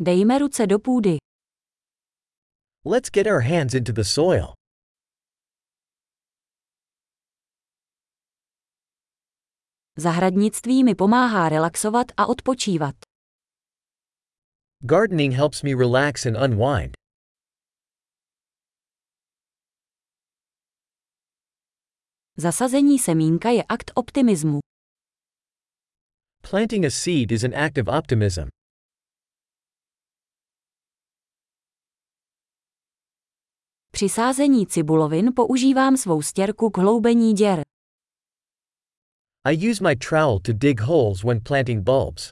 Dejme ruce do půdy. Let's get our hands into the soil. Zahradnictví mi pomáhá relaxovat a odpočívat. Gardening helps me relax and unwind. Zasazení semínka je akt optimismu. Planting a seed is an act of optimism. Při sázení cibulovin používám svou stěrku k hloubení děr. I use my trowel to dig holes when planting bulbs.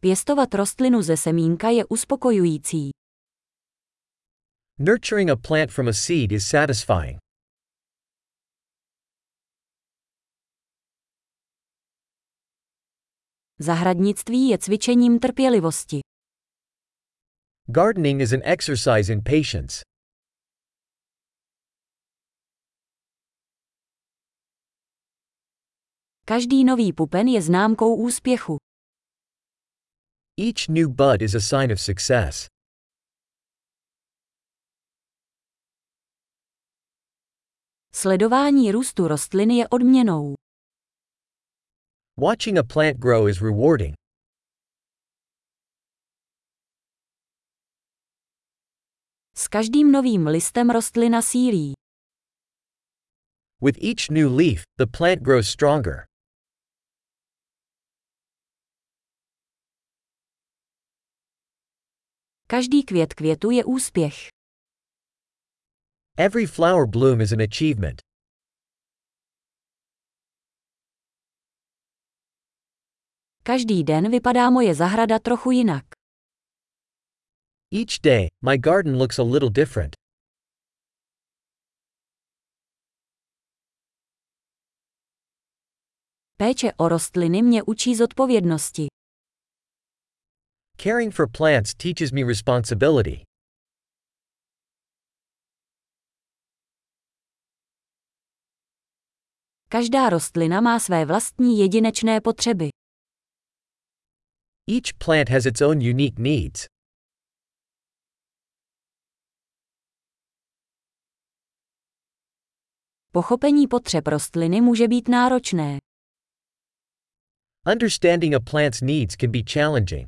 Pěstovat rostlinu ze semínka je uspokojující. Nurturing a plant from a seed is satisfying. Zahradnictví je cvičením trpělivosti. Gardening is an exercise in patience. Každý nový pupen je známkou úspěchu. Each new bud is a sign of success. Sledování růstu rostliny je odměnou. Watching a plant grow is rewarding. S každým novým listem rostlina sílí. With each new leaf, the plant grows stronger. Každý květ květu je úspěch. Every flower bloom is an achievement. Každý den vypadá moje zahrada trochu jinak. Each day, my garden looks a little different. Péče o rostliny mě učí zodpovědnosti. Caring for plants teaches me responsibility. Každá rostlina má své vlastní jedinečné potřeby. Each plant has its own unique needs. Pochopení potřeb rostliny může být náročné. Understanding a plant's needs can be challenging.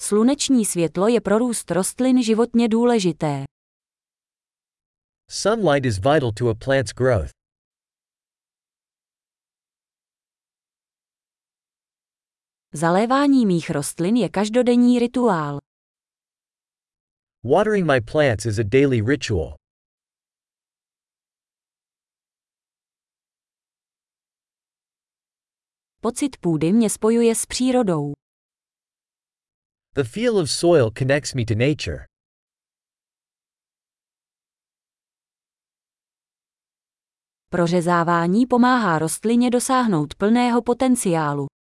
Sluneční světlo je pro růst rostlin životně důležité. Sunlight is vital to a plant's growth. Zalévání mých rostlin je každodenní rituál. Watering my plants is a daily ritual. Pocit půdy mě spojuje s přírodou. The feel of soil connects me to nature. Prořezávání pomáhá rostlině dosáhnout plného potenciálu.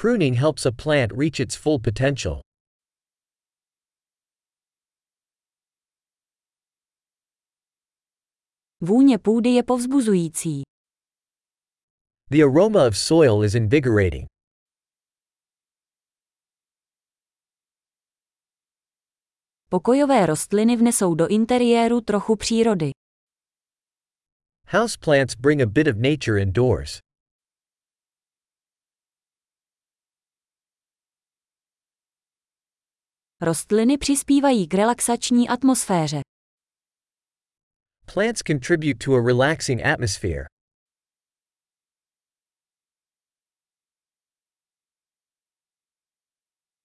Pruning helps a plant reach its full potential. Vůně půdy je povzbuzující. The aroma of soil is invigorating. Pokojové rostliny vnesou do interiéru trochu přírody. Houseplants bring a bit of nature indoors. Rostliny přispívají k relaxační atmosféře. Plants contribute to a relaxing atmosphere.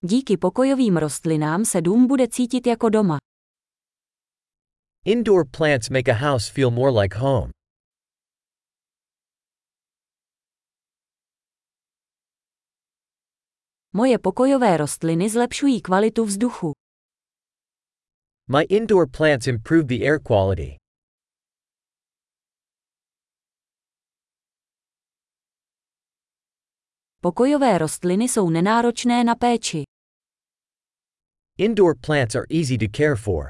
Díky pokojovým rostlinám se dům bude cítit jako doma. Indoor plants make a house feel more like home. Moje pokojové rostliny zlepšují kvalitu vzduchu. My indoor plants improve the air quality. Pokojové rostliny jsou nenáročné na péči. Indoor plants are easy to care for.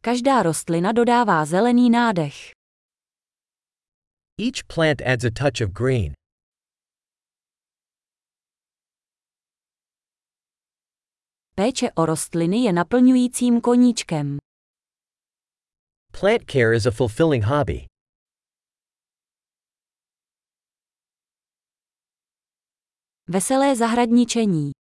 Každá rostlina dodává zelený nádech. Each plant adds a touch of green. Péče o rostliny je naplňujícím koníčkem. Plant care is a fulfilling hobby. Veselé zahradničení.